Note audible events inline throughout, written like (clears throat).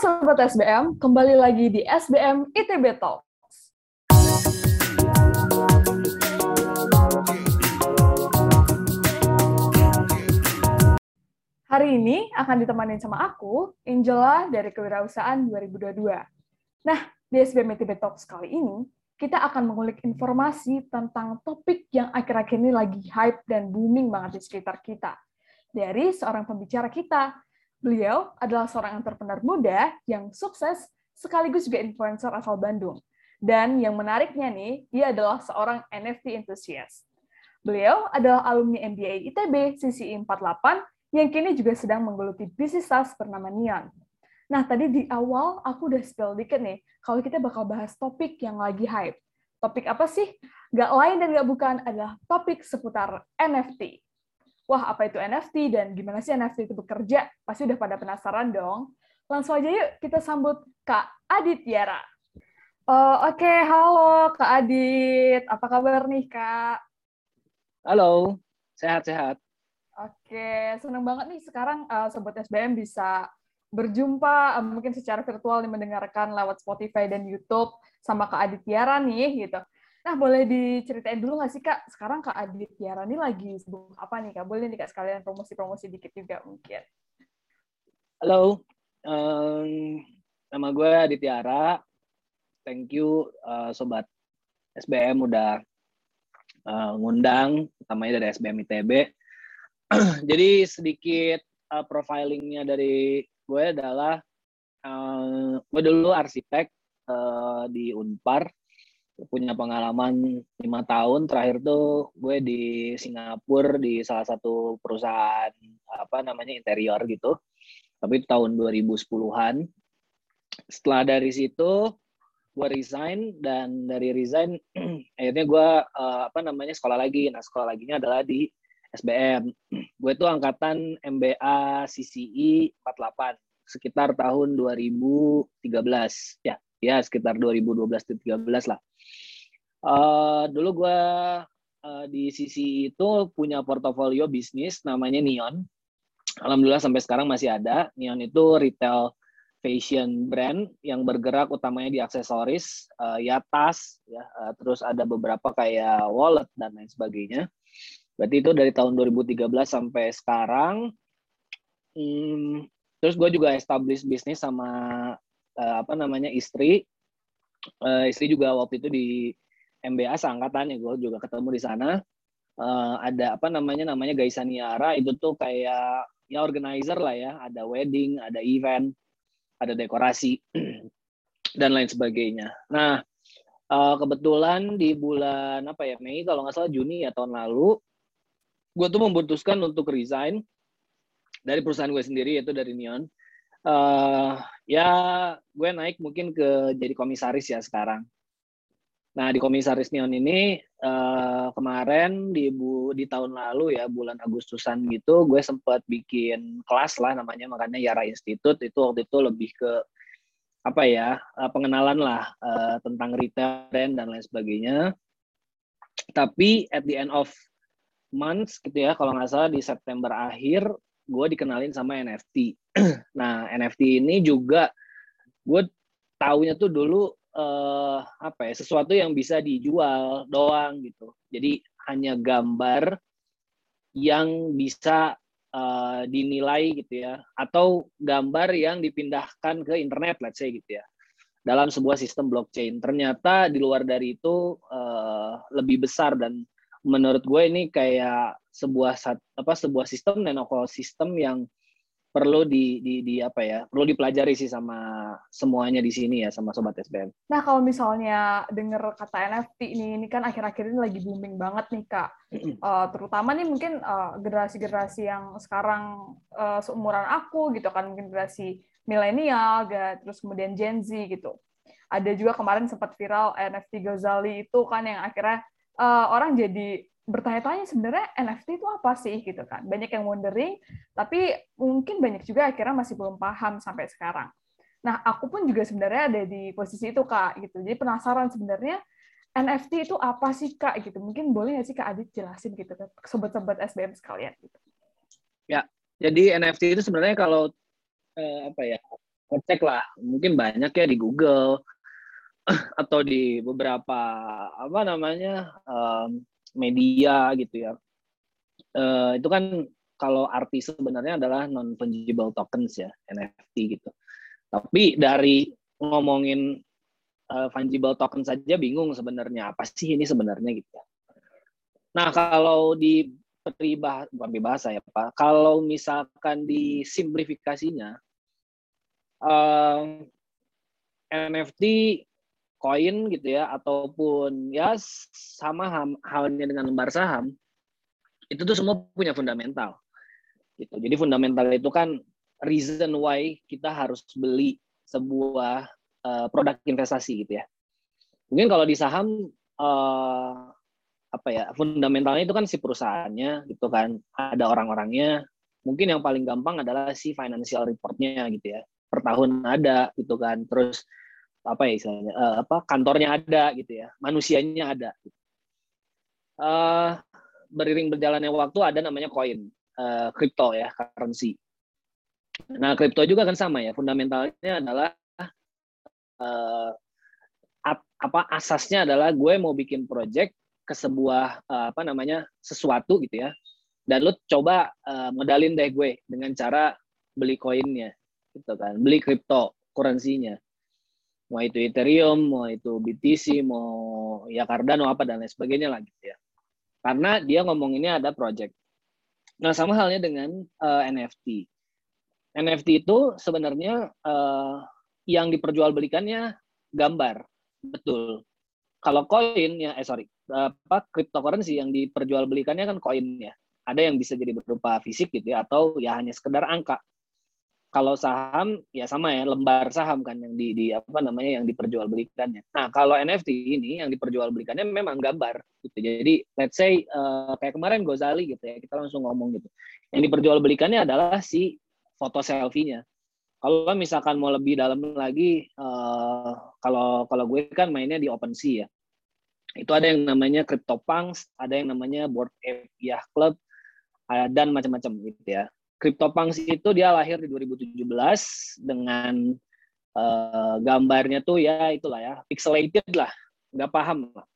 Sobat SBM, kembali lagi di SBM ITB Talks. Hari ini akan ditemani sama aku, Angela dari Kewirausahaan 2022. Nah, di SBM ITB Talks kali ini, kita akan mengulik informasi tentang topik yang akhir-akhir ini lagi hype dan booming banget di sekitar kita. Dari seorang pembicara kita, Beliau adalah seorang entrepreneur muda yang sukses sekaligus juga influencer asal Bandung. Dan yang menariknya nih, dia adalah seorang NFT enthusiast. Beliau adalah alumni MBA ITB CCI 48 yang kini juga sedang menggeluti bisnis tas bernama Neon. Nah, tadi di awal aku udah spill dikit nih, kalau kita bakal bahas topik yang lagi hype. Topik apa sih? Gak lain dan gak bukan adalah topik seputar NFT wah apa itu NFT dan gimana sih NFT itu bekerja? Pasti udah pada penasaran dong. Langsung aja yuk kita sambut Kak Adit Yara. Uh, Oke, okay. halo Kak Adit. Apa kabar nih Kak? Halo, sehat-sehat. Oke, okay. senang banget nih sekarang uh, Sobat SBM bisa berjumpa uh, mungkin secara virtual nih mendengarkan lewat Spotify dan YouTube sama Kak Adit Yara nih gitu. Nah, boleh diceritain dulu nggak sih, Kak? Sekarang Kak Adit Tiara ini lagi sibuk apa nih, Kak? Boleh nih, Kak, sekalian promosi-promosi dikit juga mungkin. Halo, um, nama gue Adit Tiara. Thank you, uh, Sobat SBM udah uh, ngundang, utamanya dari SBM ITB. (clears throat) Jadi sedikit uh, profilingnya dari gue adalah, uh, gue dulu arsitek uh, di Unpar, punya pengalaman lima tahun terakhir tuh gue di Singapura di salah satu perusahaan apa namanya interior gitu. Tapi tahun 2010-an setelah dari situ gue resign dan dari resign (clears throat) akhirnya gue uh, apa namanya sekolah lagi. Nah sekolah laginya adalah di SBM (clears throat) gue tuh angkatan MBA CCI 48 sekitar tahun 2013 ya ya sekitar 2012 13 lah Uh, dulu gue uh, di sisi itu punya portofolio bisnis namanya Neon. Alhamdulillah sampai sekarang masih ada. Neon itu retail fashion brand yang bergerak utamanya di aksesoris, uh, ya tas, ya, uh, terus ada beberapa kayak wallet dan lain sebagainya. Berarti itu dari tahun 2013 sampai sekarang. Hmm, terus gue juga establish bisnis sama uh, apa namanya istri. Uh, istri juga waktu itu di MBA seangkatan ya gue juga ketemu di sana. Uh, ada apa namanya namanya Gaisaniara itu tuh kayak ya organizer lah ya. Ada wedding ada event ada dekorasi (clears throat) dan lain sebagainya. Nah uh, kebetulan di bulan apa ya Mei kalau nggak salah Juni ya tahun lalu gue tuh memutuskan untuk resign dari perusahaan gue sendiri yaitu dari Neon uh, ya gue naik mungkin ke jadi komisaris ya sekarang Nah, di Komisaris Neon ini uh, kemarin di bu di tahun lalu ya bulan Agustusan gitu gue sempat bikin kelas lah namanya makanya Yara Institute itu waktu itu lebih ke apa ya uh, pengenalan lah uh, tentang retail dan lain sebagainya. Tapi at the end of months gitu ya kalau nggak salah di September akhir gue dikenalin sama NFT. (clears throat) nah NFT ini juga gue taunya tuh dulu uh, apa ya sesuatu yang bisa dijual doang gitu. Jadi hanya gambar yang bisa uh, dinilai gitu ya atau gambar yang dipindahkan ke internet let's say gitu ya dalam sebuah sistem blockchain. Ternyata di luar dari itu uh, lebih besar dan menurut gue ini kayak sebuah apa sebuah sistem dan ekosistem yang perlu di, di, di apa ya perlu dipelajari sih sama semuanya di sini ya sama sobat SBM. Nah kalau misalnya dengar kata NFT ini ini kan akhir-akhir ini lagi booming banget nih kak, uh, terutama nih mungkin eh, generasi-generasi yang sekarang uh, seumuran aku gitu kan mungkin generasi milenial, terus kemudian Gen Z gitu. Ada juga kemarin sempat viral NFT Ghazali itu kan yang akhirnya uh, orang jadi bertanya-tanya sebenarnya NFT itu apa sih gitu kan. Banyak yang wondering, tapi mungkin banyak juga akhirnya masih belum paham sampai sekarang. Nah, aku pun juga sebenarnya ada di posisi itu Kak gitu. Jadi penasaran sebenarnya NFT itu apa sih Kak gitu. Mungkin boleh nggak sih Kak Adit jelasin gitu ke sobat-sobat SBM sekalian gitu. Ya, jadi NFT itu sebenarnya kalau eh, apa ya ngecek lah mungkin banyak ya di Google (laughs) atau di beberapa apa namanya um, media gitu ya. Uh, itu kan kalau arti sebenarnya adalah non fungible tokens ya NFT gitu. Tapi dari ngomongin uh, fungible token saja bingung sebenarnya apa sih ini sebenarnya gitu nah kalau di peribahasa bukan peribahasa ya Pak. Kalau misalkan di simplifikasinya uh, NFT koin gitu ya ataupun ya sama halnya dengan lembar saham itu tuh semua punya fundamental gitu. Jadi fundamental itu kan reason why kita harus beli sebuah uh, produk investasi gitu ya. Mungkin kalau di saham uh, apa ya fundamentalnya itu kan si perusahaannya gitu kan ada orang-orangnya. Mungkin yang paling gampang adalah si financial reportnya gitu ya. Per tahun ada gitu kan. Terus apa ya istilahnya uh, apa kantornya ada gitu ya manusianya ada. Uh, beriring berjalannya waktu ada namanya koin uh, crypto ya currency. Nah kripto juga kan sama ya fundamentalnya adalah uh, apa asasnya adalah gue mau bikin project ke sebuah uh, apa namanya sesuatu gitu ya. Dan lu coba uh, modalin deh gue dengan cara beli koinnya gitu kan beli kripto kuransinya mau itu Ethereum mau itu BTC mau ya Cardano apa dan lain sebagainya lah gitu ya. Karena dia ngomonginnya ada project. Nah sama halnya dengan uh, eh, NFT NFT itu sebenarnya uh, yang diperjualbelikannya gambar. Betul. Kalau koin ya eh sorry apa cryptocurrency yang diperjualbelikannya kan koin ya. Ada yang bisa jadi berupa fisik gitu ya atau ya hanya sekedar angka kalau saham ya sama ya lembar saham kan yang di, di apa namanya yang diperjualbelikannya. Nah kalau NFT ini yang diperjualbelikannya memang gambar gitu. Jadi let's say uh, kayak kemarin Gozali gitu ya kita langsung ngomong gitu. Yang diperjualbelikannya adalah si foto selfie-nya. Kalau misalkan mau lebih dalam lagi, uh, kalau kalau gue kan mainnya di OpenSea ya. Itu ada yang namanya CryptoPunks, ada yang namanya Board Ape Yacht Club, dan macam-macam gitu ya CryptoPunks itu dia lahir di 2017 dengan uh, gambarnya tuh ya itulah ya pixelated lah, nggak paham lah.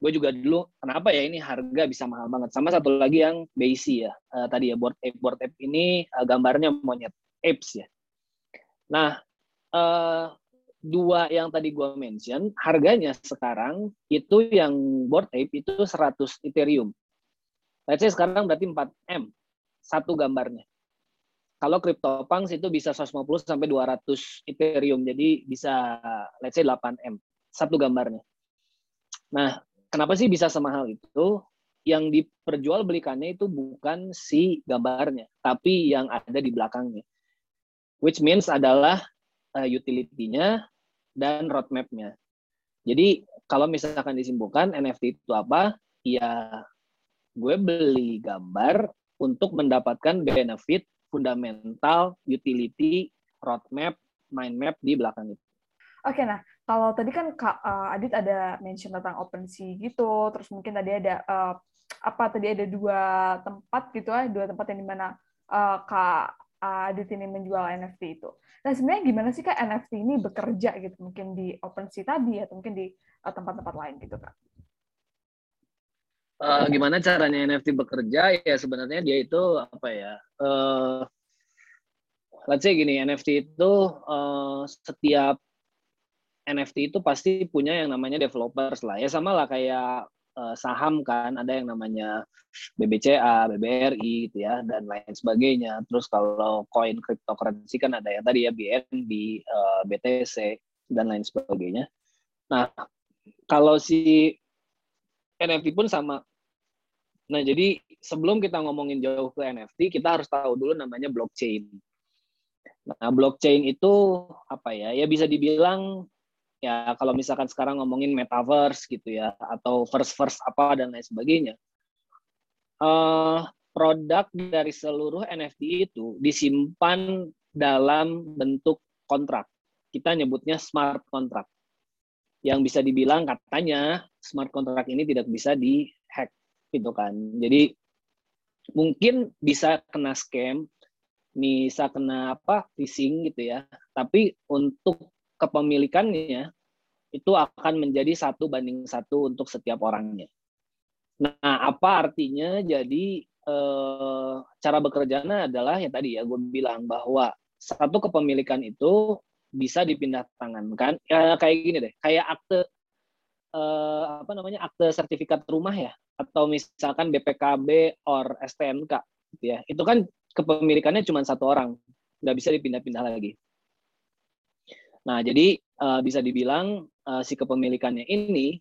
Gue juga dulu kenapa ya ini harga bisa mahal banget. Sama satu lagi yang Base ya uh, tadi ya board ape board ape ini uh, gambarnya monyet apes ya. Nah uh, dua yang tadi gue mention harganya sekarang itu yang board ape itu 100 Ethereum. Let's say sekarang berarti 4 M satu gambarnya. Kalau CryptoPunks itu bisa 150 sampai 200 Ethereum. Jadi bisa let's say 8M satu gambarnya. Nah, kenapa sih bisa semahal itu? Yang diperjualbelikannya itu bukan si gambarnya, tapi yang ada di belakangnya. Which means adalah uh, utility-nya dan roadmap-nya. Jadi kalau misalkan disimpulkan NFT itu apa? Ya gue beli gambar untuk mendapatkan benefit fundamental, utility, roadmap, mind map di belakang itu. Oke, nah kalau tadi kan Kak uh, Adit ada mention tentang OpenSea gitu, terus mungkin tadi ada uh, apa tadi ada dua tempat gitu ya, dua tempat yang di mana uh, Kak Adit ini menjual NFT itu. Nah sebenarnya gimana sih Kak NFT ini bekerja gitu, mungkin di OpenSea tadi atau mungkin di tempat-tempat uh, lain gitu Kak? Uh, gimana caranya NFT bekerja ya sebenarnya dia itu apa ya uh, let's say gini NFT itu uh, setiap NFT itu pasti punya yang namanya developers lah ya sama lah kayak saham kan ada yang namanya BBCA, BBRI gitu ya dan lain sebagainya. Terus kalau koin cryptocurrency kan ada yang tadi ya BNB, BTC dan lain sebagainya. Nah, kalau si NFT pun sama Nah, jadi sebelum kita ngomongin jauh ke NFT, kita harus tahu dulu namanya blockchain. Nah, blockchain itu apa ya? Ya bisa dibilang ya kalau misalkan sekarang ngomongin metaverse gitu ya atau first first apa dan lain sebagainya. Uh, produk dari seluruh NFT itu disimpan dalam bentuk kontrak. Kita nyebutnya smart contract. Yang bisa dibilang katanya smart contract ini tidak bisa dihack gitu kan. Jadi mungkin bisa kena scam, bisa kena apa phishing gitu ya. tapi untuk kepemilikannya itu akan menjadi satu banding satu untuk setiap orangnya. Nah, apa artinya? Jadi eh, cara bekerjanya adalah yang tadi ya gue bilang bahwa satu kepemilikan itu bisa dipindah tangankan. Ya kayak gini deh, kayak akte eh, apa namanya akte sertifikat rumah ya, atau misalkan BPKB or STNK, gitu ya. Itu kan kepemilikannya cuma satu orang, nggak bisa dipindah-pindah lagi. Nah, jadi uh, bisa dibilang uh, si kepemilikannya ini,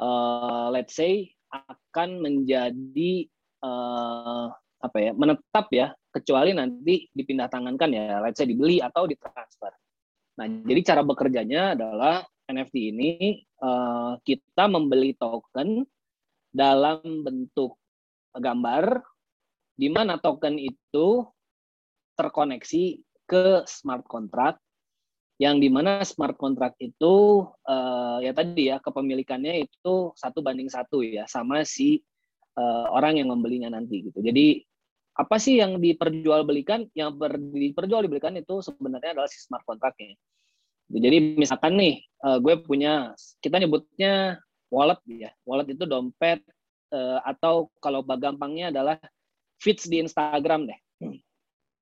uh, let's say, akan menjadi uh, apa ya, menetap ya, kecuali nanti dipindah tangankan ya, let's say dibeli atau ditransfer. Nah, jadi cara bekerjanya adalah NFT ini uh, kita membeli token dalam bentuk gambar, di mana token itu terkoneksi ke smart contract yang di mana smart contract itu uh, ya tadi ya kepemilikannya itu satu banding satu ya sama si uh, orang yang membelinya nanti gitu. Jadi apa sih yang diperjualbelikan? Yang ber, diperjualbelikan itu sebenarnya adalah si smart contractnya. Jadi misalkan nih uh, gue punya kita nyebutnya wallet ya. Wallet itu dompet uh, atau kalau gampangnya adalah feeds di Instagram deh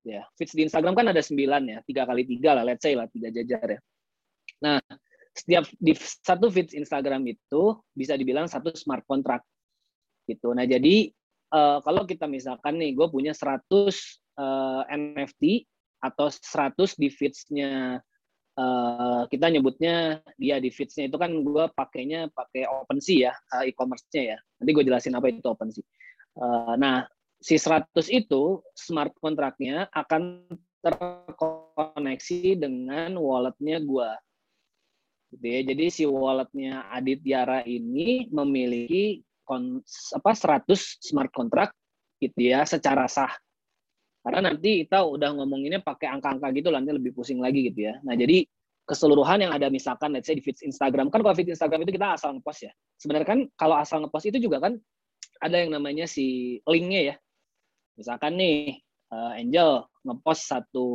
ya feeds di Instagram kan ada sembilan ya tiga kali tiga lah let's say lah tiga jajar ya nah setiap di satu feeds Instagram itu bisa dibilang satu smart contract gitu nah jadi uh, kalau kita misalkan nih gue punya 100 uh, NFT atau 100 di feeds-nya uh, kita nyebutnya dia di feeds-nya itu kan gue pakainya pakai OpenSea ya uh, e-commerce-nya ya nanti gue jelasin apa itu OpenSea uh, nah si 100 itu smart kontraknya akan terkoneksi dengan walletnya gua. Gitu ya. Jadi si walletnya Adityara ini memiliki kon, apa 100 smart contract gitu ya secara sah. Karena nanti kita udah ngomonginnya pakai angka-angka gitu nanti lebih pusing lagi gitu ya. Nah, jadi keseluruhan yang ada misalkan let's say di feed Instagram kan kalau feed Instagram itu kita asal ngepost ya. Sebenarnya kan kalau asal ngepost itu juga kan ada yang namanya si linknya ya Misalkan nih uh, Angel ngepost satu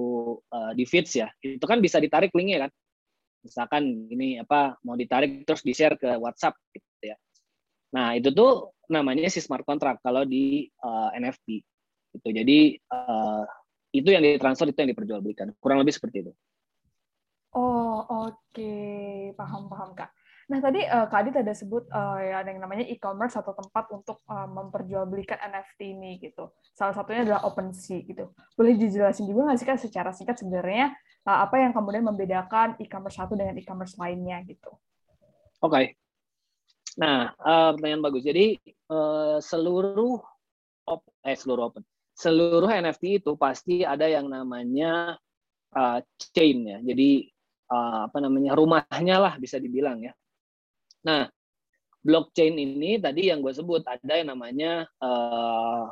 uh, di feeds ya, itu kan bisa ditarik linknya kan. Misalkan ini apa mau ditarik terus di share ke WhatsApp. Nah itu tuh namanya si smart contract kalau di uh, eh, NFT. Itu jadi uh, itu yang ditransfer itu yang diperjualbelikan. Kurang lebih seperti itu. Oh oke okay. paham paham kak. Nah, tadi uh, Kak Adit ada sebut uh, ya ada yang namanya e-commerce atau tempat untuk uh, memperjualbelikan NFT ini gitu. Salah satunya adalah OpenSea gitu. Boleh dijelasin juga nggak sih Kak secara singkat sebenarnya uh, apa yang kemudian membedakan e-commerce satu dengan e-commerce lainnya gitu? Oke. Okay. Nah, uh, pertanyaan bagus. Jadi uh, seluruh op eh seluruh open seluruh NFT itu pasti ada yang namanya uh, chain ya. Jadi uh, apa namanya rumahnya lah bisa dibilang ya Nah, blockchain ini tadi yang gue sebut ada yang namanya uh,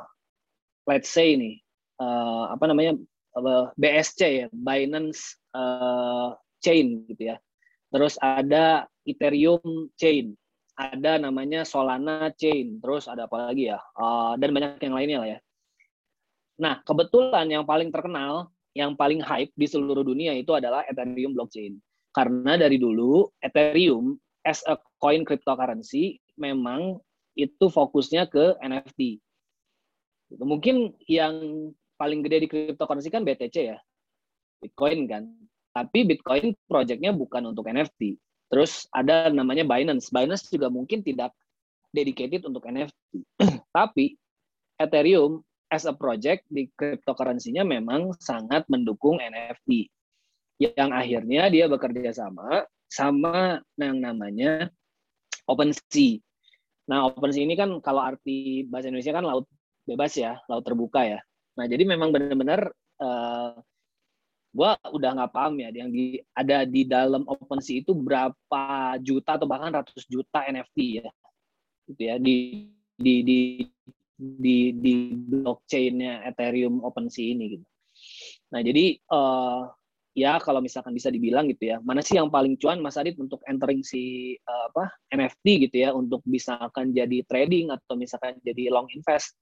let's say nih uh, apa namanya uh, BSC ya Binance uh, chain gitu ya terus ada Ethereum chain ada namanya Solana chain terus ada apa lagi ya uh, dan banyak yang lainnya lah ya nah kebetulan yang paling terkenal yang paling hype di seluruh dunia itu adalah Ethereum blockchain karena dari dulu Ethereum as a coin cryptocurrency memang itu fokusnya ke NFT. Gitu. Mungkin yang paling gede di cryptocurrency kan BTC ya, Bitcoin kan. Tapi Bitcoin projectnya bukan untuk NFT. Terus ada namanya Binance. Binance juga mungkin tidak dedicated untuk NFT. (clears throat) Tapi Ethereum as a project di cryptocurrency-nya memang sangat mendukung NFT. Yang akhirnya dia bekerja sama sama yang namanya OpenSea. Nah, OpenSea ini kan kalau arti bahasa Indonesia kan laut bebas ya, laut terbuka ya. Nah, jadi memang benar-benar uh, gue udah nggak paham ya, yang di, ada di dalam OpenSea itu berapa juta atau bahkan ratus juta NFT ya, gitu ya di di di di, di blockchainnya Ethereum OpenSea ini gitu. Nah, jadi uh, ya kalau misalkan bisa dibilang gitu ya mana sih yang paling cuan Mas Adit untuk entering si uh, apa NFT gitu ya untuk bisa akan jadi trading atau misalkan jadi long invest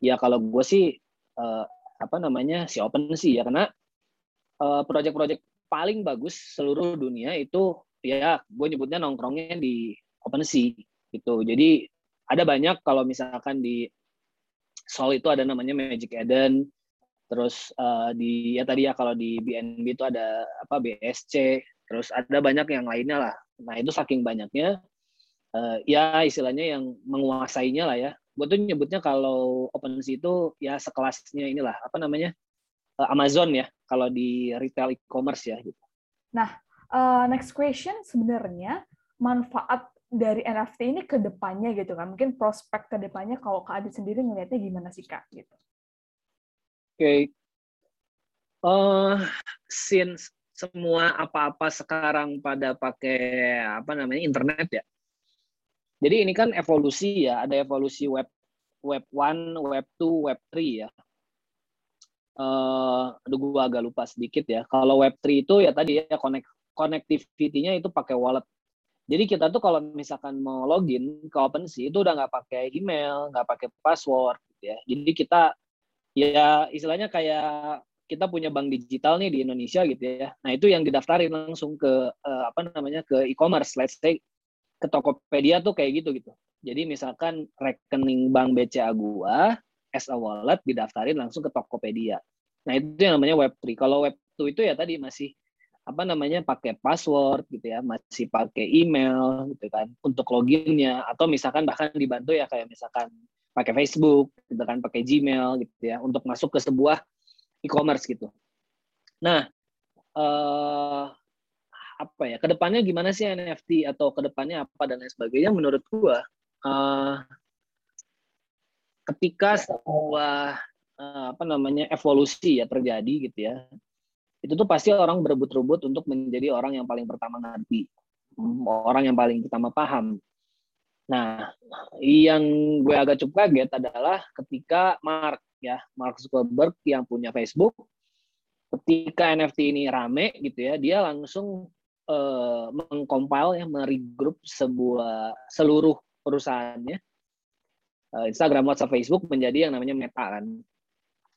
ya kalau gue sih uh, apa namanya si open sih ya karena project-project paling bagus seluruh dunia itu ya gue nyebutnya nongkrongnya di OpenSea gitu. Jadi ada banyak kalau misalkan di Sol itu ada namanya Magic Eden, terus uh, di ya tadi ya kalau di BNB itu ada apa BSC, terus ada banyak yang lainnya lah. Nah itu saking banyaknya, uh, ya istilahnya yang menguasainya lah ya. Gue tuh nyebutnya kalau OpenSea itu ya sekelasnya inilah apa namanya Amazon ya kalau di retail e-commerce ya. Gitu. Nah uh, next question sebenarnya manfaat dari NFT ini ke depannya gitu kan? Mungkin prospek ke depannya kalau Kak Adit sendiri ngelihatnya gimana sih Kak? Gitu. Oke. Okay. Uh, since semua apa-apa sekarang pada pakai apa namanya internet ya. Jadi ini kan evolusi ya, ada evolusi web web 1, web 2, web 3 ya. Uh, aduh gue agak lupa sedikit ya. Kalau web 3 itu ya tadi ya connect connectivity-nya itu pakai wallet jadi kita tuh kalau misalkan mau login ke OpenSea itu udah nggak pakai email, nggak pakai password, gitu ya. Jadi kita ya istilahnya kayak kita punya bank digital nih di Indonesia gitu ya. Nah itu yang didaftarin langsung ke uh, apa namanya ke e-commerce, let's say ke Tokopedia tuh kayak gitu gitu. Jadi misalkan rekening bank BCA gua as a wallet didaftarin langsung ke Tokopedia. Nah itu yang namanya Web3. Kalau Web2 itu ya tadi masih apa namanya pakai password gitu ya masih pakai email gitu kan untuk loginnya atau misalkan bahkan dibantu ya kayak misalkan pakai Facebook gitu kan pakai Gmail gitu ya untuk masuk ke sebuah e-commerce gitu nah eh, apa ya ke depannya gimana sih NFT atau ke depannya apa dan lain sebagainya menurut gua eh, ketika sebuah eh, apa namanya evolusi ya terjadi gitu ya itu tuh pasti orang berebut-rebut untuk menjadi orang yang paling pertama ngerti, orang yang paling pertama paham. Nah, yang gue agak cukup kaget adalah ketika Mark ya, Mark Zuckerberg yang punya Facebook, ketika NFT ini rame gitu ya, dia langsung uh, mengcompile ya, meregroup sebuah seluruh perusahaannya Instagram, WhatsApp, Facebook menjadi yang namanya Meta kan.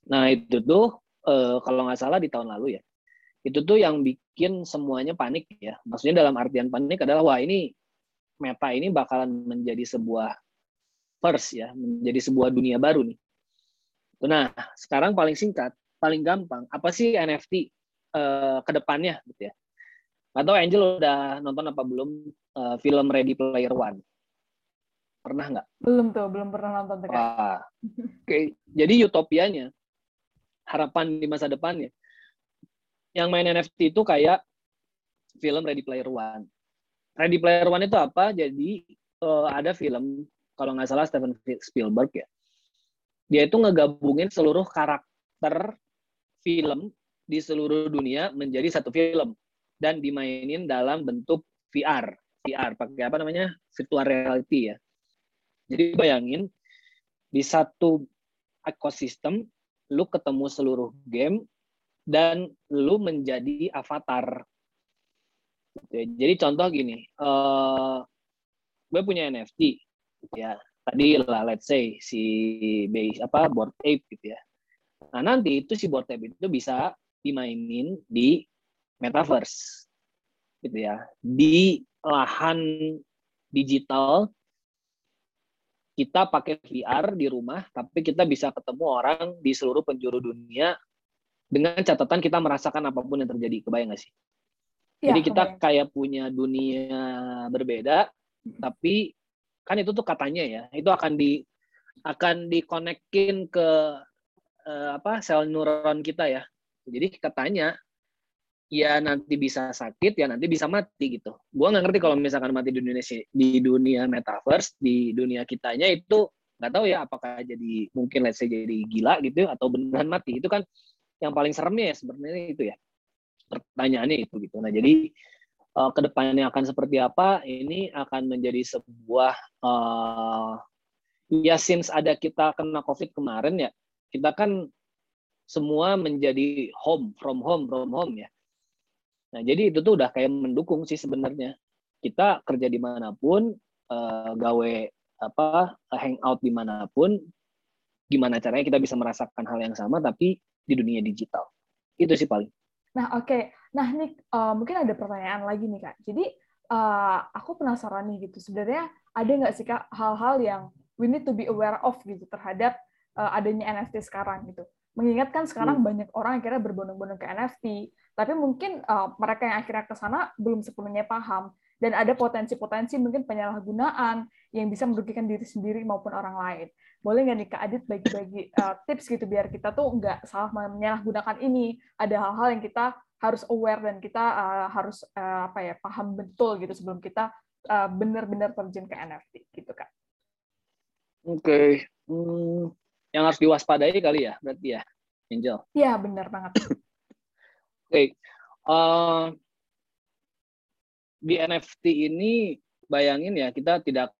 Nah itu tuh uh, kalau nggak salah di tahun lalu ya itu tuh yang bikin semuanya panik ya. Maksudnya dalam artian panik adalah wah ini meta ini bakalan menjadi sebuah first ya, menjadi sebuah dunia baru nih. Nah, sekarang paling singkat, paling gampang, apa sih NFT uh, eh, ke depannya gitu ya. Atau Angel udah nonton apa belum uh, film Ready Player One? Pernah nggak? Belum tuh, belum pernah nonton. Wah, Oke, okay. jadi utopianya, harapan di masa depannya, yang main NFT itu kayak film Ready Player One. Ready Player One itu apa? Jadi uh, ada film kalau nggak salah Steven Spielberg ya. Dia itu ngegabungin seluruh karakter film di seluruh dunia menjadi satu film dan dimainin dalam bentuk VR. VR pakai apa namanya? virtual reality ya. Jadi bayangin di satu ekosistem lu ketemu seluruh game dan lu menjadi avatar. Jadi contoh gini, uh, gue punya NFT, ya tadi lah let's say si base apa board ape gitu ya. Nah nanti itu si board ape itu bisa dimainin di metaverse, gitu ya, di lahan digital kita pakai VR di rumah, tapi kita bisa ketemu orang di seluruh penjuru dunia dengan catatan kita merasakan apa pun yang terjadi. Kebayang nggak sih? Ya, jadi kita kebayang. kayak punya dunia berbeda tapi kan itu tuh katanya ya itu akan di akan dikonekin ke uh, apa sel neuron kita ya. Jadi katanya ya nanti bisa sakit ya nanti bisa mati gitu. Gua nggak ngerti kalau misalkan mati di dunia di dunia metaverse di dunia kitanya itu nggak tahu ya apakah jadi mungkin let's say jadi gila gitu atau beneran mati. Itu kan yang paling seremnya ya sebenarnya itu ya pertanyaannya itu gitu. Nah jadi uh, ke depannya akan seperti apa ini akan menjadi sebuah uh, ya since ada kita kena covid kemarin ya kita kan semua menjadi home from home from home ya nah jadi itu tuh udah kayak mendukung sih sebenarnya kita kerja di mana pun uh, gawe apa hangout di mana pun gimana caranya kita bisa merasakan hal yang sama tapi di dunia digital. Itu sih paling. Nah, oke. Okay. Nah, nih uh, mungkin ada pertanyaan lagi nih kak. Jadi uh, aku penasaran nih gitu. Sebenarnya ada nggak sih kak hal-hal yang we need to be aware of gitu terhadap uh, adanya NFT sekarang gitu. Mengingatkan sekarang hmm. banyak orang akhirnya berbondong-bondong ke NFT, tapi mungkin uh, mereka yang akhirnya ke sana belum sepenuhnya paham dan ada potensi-potensi mungkin penyalahgunaan yang bisa merugikan diri sendiri maupun orang lain. Boleh nggak nih Kak Adit bagi-bagi uh, tips gitu biar kita tuh nggak salah menyalahgunakan ini. Ada hal-hal yang kita harus aware dan kita uh, harus uh, apa ya paham betul gitu sebelum kita uh, benar-benar terjun ke NFT gitu Kak. Oke, okay. hmm, yang harus diwaspadai kali ya berarti ya, Angel. Iya benar banget. (coughs) Oke, okay. uh, di NFT ini bayangin ya kita tidak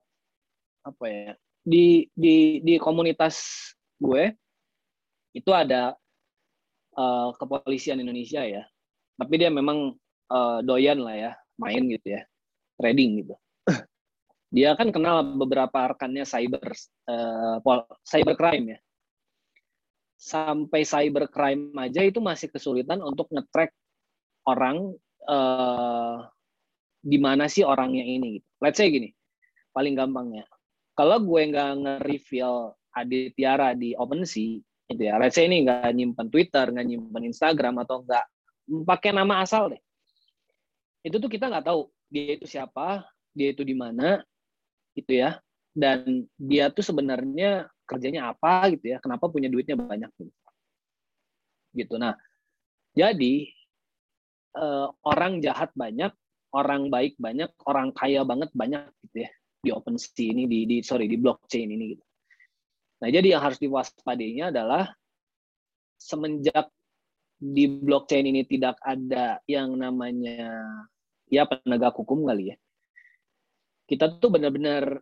apa ya di di di komunitas gue itu ada uh, kepolisian Indonesia ya tapi dia memang uh, doyan lah ya main gitu ya trading gitu (coughs) dia kan kenal beberapa rekannya cyber uh, cybercrime ya sampai cybercrime aja itu masih kesulitan untuk ngetrack orang uh, di mana sih orangnya ini gitu. Let's say gini, paling gampangnya. Kalau gue nggak nge-reveal Aditiara di OpenSea, gitu ya. Let's say ini nggak nyimpen Twitter, nggak nyimpen Instagram, atau nggak pakai nama asal deh. Itu tuh kita nggak tahu dia itu siapa, dia itu di mana, gitu ya. Dan dia tuh sebenarnya kerjanya apa gitu ya, kenapa punya duitnya banyak gitu. Gitu. Nah, jadi uh, orang jahat banyak, orang baik banyak, orang kaya banget banyak gitu ya di OpenSea ini di, di sorry di blockchain ini gitu. Nah, jadi yang harus diwaspadainya adalah semenjak di blockchain ini tidak ada yang namanya ya penegak hukum kali ya. Kita tuh benar-benar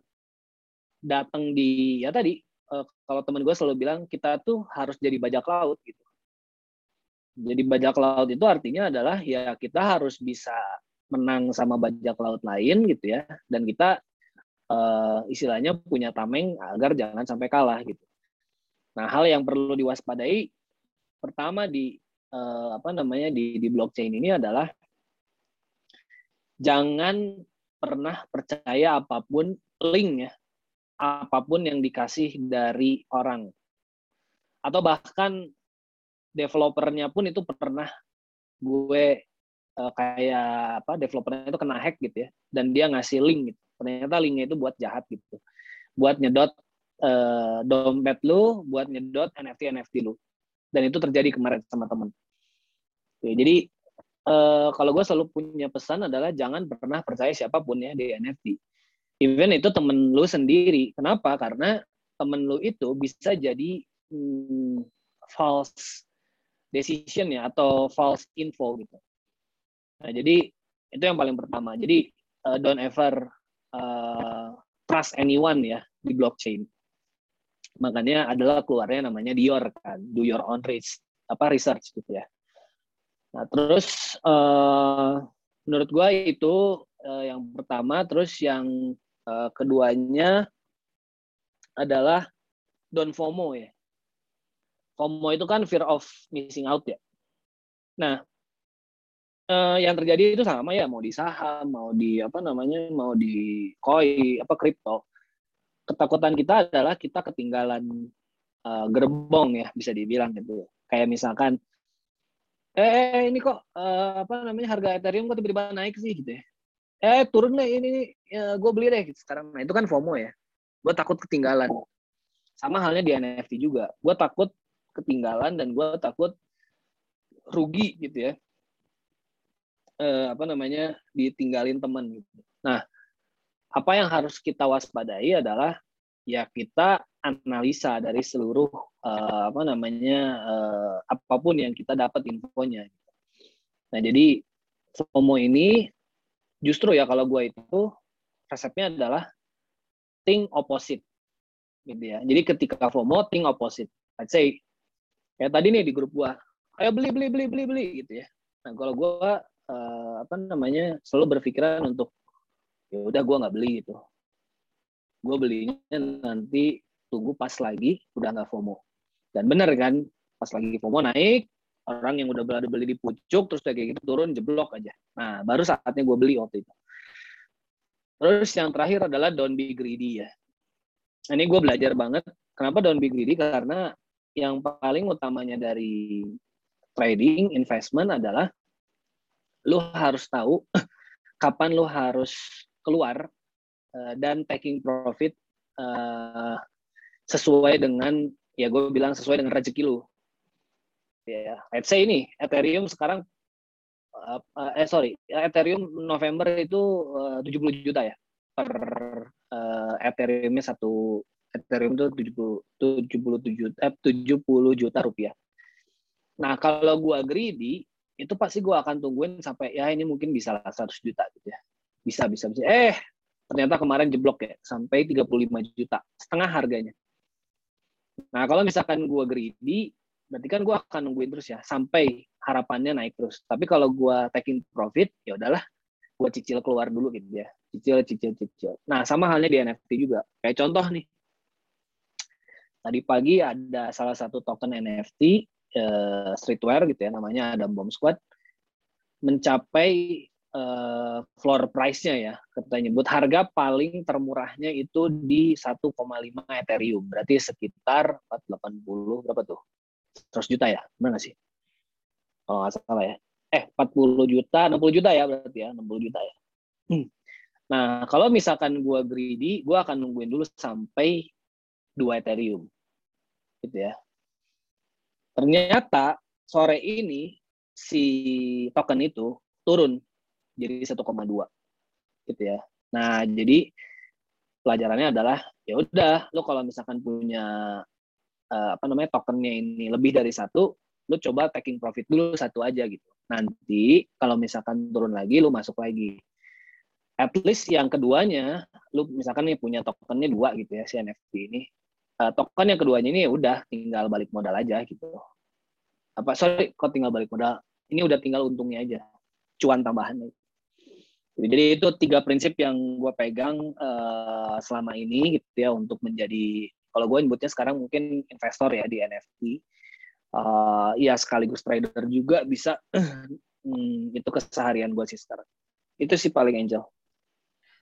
datang di ya tadi uh, kalau teman gue selalu bilang kita tuh harus jadi bajak laut gitu. Jadi bajak laut itu artinya adalah ya kita harus bisa menang sama bajak laut lain gitu ya dan kita uh, istilahnya punya tameng agar jangan sampai kalah gitu. Nah, hal yang perlu diwaspadai pertama di uh, apa namanya di di blockchain ini adalah jangan pernah percaya apa pun link ya, apa pun yang dikasih dari orang. Atau bahkan developernya pun itu pernah gue uh, kayak apa developernya itu kena hack gitu ya. Dan dia ngasih link gitu. ternyata linknya itu buat jahat gitu. Buat nyedot uh, dompet lu buat nyedot NFT NFT lu. Dan itu terjadi kemarin sama temen. Oke, jadi uh, kalau gue selalu punya pesan adalah jangan pernah percaya siapa pun ya di NFT even itu temen lu sendiri kenapa karena temen lu itu bisa jadi hmm, false decision ya atau false info gitu Nah, jadi itu yang paling pertama. Jadi uh, don't ever uh, trust anyone ya di blockchain. Makanya adalah keluarnya namanya Dior kan, do your own research, apa research gitu ya. Nah, terus uh, menurut gua itu uh, yang pertama, terus yang uh, keduanya adalah don't FOMO ya. FOMO itu kan fear of missing out ya. Nah, uh, yang terjadi itu sama ya mau di saham mau di apa namanya mau di koi apa kripto ketakutan kita adalah kita ketinggalan uh, gerbong ya bisa dibilang gitu kayak misalkan eh, eh ini kok uh, apa namanya harga ethereum kok tiba-tiba naik sih gitu ya eh turun deh ini ya, gue beli deh sekarang. Nah itu kan FOMO ya. Gue takut ketinggalan. Sama halnya di NFT juga. Gue takut ketinggalan dan gue takut rugi gitu ya. Eh, apa namanya ditinggalin teman gitu. Nah, apa yang harus kita waspadai adalah ya kita analisa dari seluruh eh, apa namanya eh, apa pun yang kita dapat infonya. Nah, jadi FOMO ini justru ya kalau gue itu resepnya adalah think opposite gitu ya. Jadi ketika FOMO think opposite. Let's say kayak tadi nih di grup gue, ayo beli beli beli beli beli gitu ya. Nah kalau gue uh, apa namanya selalu berpikiran untuk ya udah gue nggak beli gitu gue belinya nanti tunggu pas lagi udah nggak FOMO dan bener kan pas lagi FOMO naik orang yang udah beli beli di pucuk terus kayak gitu turun jeblok aja. Nah baru saatnya gue beli waktu itu. Terus yang terakhir adalah don't be greedy ya. Ini gue belajar banget kenapa don't be greedy? Karena yang paling utamanya dari trading investment adalah lu harus tahu (clears throat) kapan lu harus keluar uh, dan taking profit uh, sesuai dengan ya gue bilang sesuai dengan rezeki lu ya let's say ini Ethereum sekarang uh, eh sorry Ethereum November itu uh, 70 juta ya per uh, Ethereumnya satu Ethereum itu 70 77 eh 70 juta rupiah. Nah, kalau gua greedy itu pasti gua akan tungguin sampai ya ini mungkin bisa lah 100 juta gitu ya. Bisa bisa bisa. Eh, ternyata kemarin jeblok ya sampai 35 juta, setengah harganya. Nah, kalau misalkan gua greedy, berarti kan gue akan nungguin terus ya sampai harapannya naik terus. Tapi kalau gue taking profit, ya udahlah, gue cicil keluar dulu gitu ya, cicil, cicil, cicil. Nah sama halnya di NFT juga. Kayak contoh nih, tadi pagi ada salah satu token NFT eh, streetwear gitu ya, namanya ada Bomb Squad, mencapai uh, floor price-nya ya, kita nyebut harga paling termurahnya itu di 1,5 Ethereum, berarti sekitar 480 berapa tuh? 100 juta ya, benar nggak sih? Kalau nggak salah ya. Eh, 40 juta, 60 juta ya berarti ya, 60 juta ya. Hmm. Nah, kalau misalkan gue greedy, gue akan nungguin dulu sampai 2 Ethereum. Gitu ya. Ternyata sore ini si token itu turun jadi 1,2 gitu ya. Nah, jadi pelajarannya adalah ya udah lo kalau misalkan punya uh, apa namanya tokennya ini lebih dari satu, lu coba taking profit dulu satu aja gitu. Nanti kalau misalkan turun lagi, lu masuk lagi. At least yang keduanya, lu misalkan nih punya tokennya dua gitu ya si NFT ini. Uh, token yang keduanya ini udah tinggal balik modal aja gitu. Apa sorry, kok tinggal balik modal? Ini udah tinggal untungnya aja, cuan tambahan. Jadi itu tiga prinsip yang gue pegang uh, selama ini gitu ya untuk menjadi kalau gue nyebutnya sekarang mungkin investor ya di NFT. Uh, ya sekaligus trader juga bisa. (clears throat) hmm, itu keseharian gue sih sekarang. Itu sih paling angel.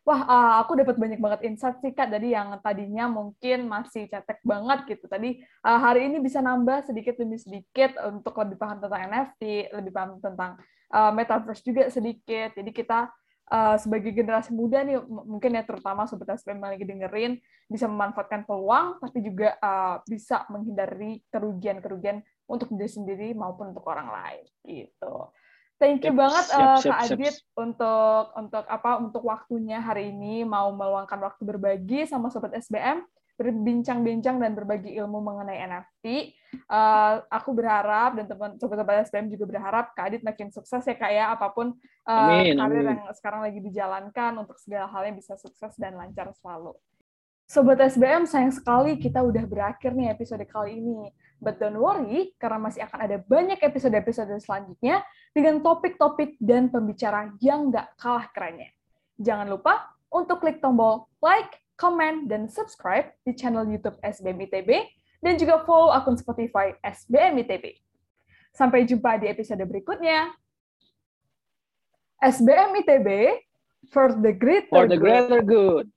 Wah, uh, aku dapat banyak banget insight sih Kak dari yang tadinya mungkin masih cetek banget gitu. Tadi uh, hari ini bisa nambah sedikit demi sedikit untuk lebih paham tentang NFT, lebih paham tentang uh, metaverse juga sedikit. Jadi kita uh, sebagai generasi muda nih mungkin ya terutama sobat SPM yang lagi dengerin bisa memanfaatkan peluang tapi juga uh, bisa menghindari kerugian-kerugian untuk diri sendiri maupun untuk orang lain gitu. Thank you yep, banget siap, uh, Kak Adit untuk untuk apa untuk waktunya hari ini mau meluangkan waktu berbagi sama sobat SBM berbincang-bincang dan berbagi ilmu mengenai NFT. Uh, aku berharap dan teman sobat-sobat SPM juga berharap Kak Adit makin sukses ya Kak ya apa pun uh, amin, karir amin. yang sekarang lagi dijalankan untuk segala halnya bisa sukses dan lancar selalu. Sobat SBM, sayang sekali kita udah berakhir nih episode kali ini. But don't worry, karena masih akan ada banyak episode-episode selanjutnya dengan topik-topik dan pembicara yang nggak kalah kerennya. Jangan lupa untuk klik tombol like, comment, dan subscribe di channel YouTube SBM ITB, dan juga follow akun Spotify SBM ITB. Sampai jumpa di episode berikutnya. SBM ITB for the greater, for the greater good. good.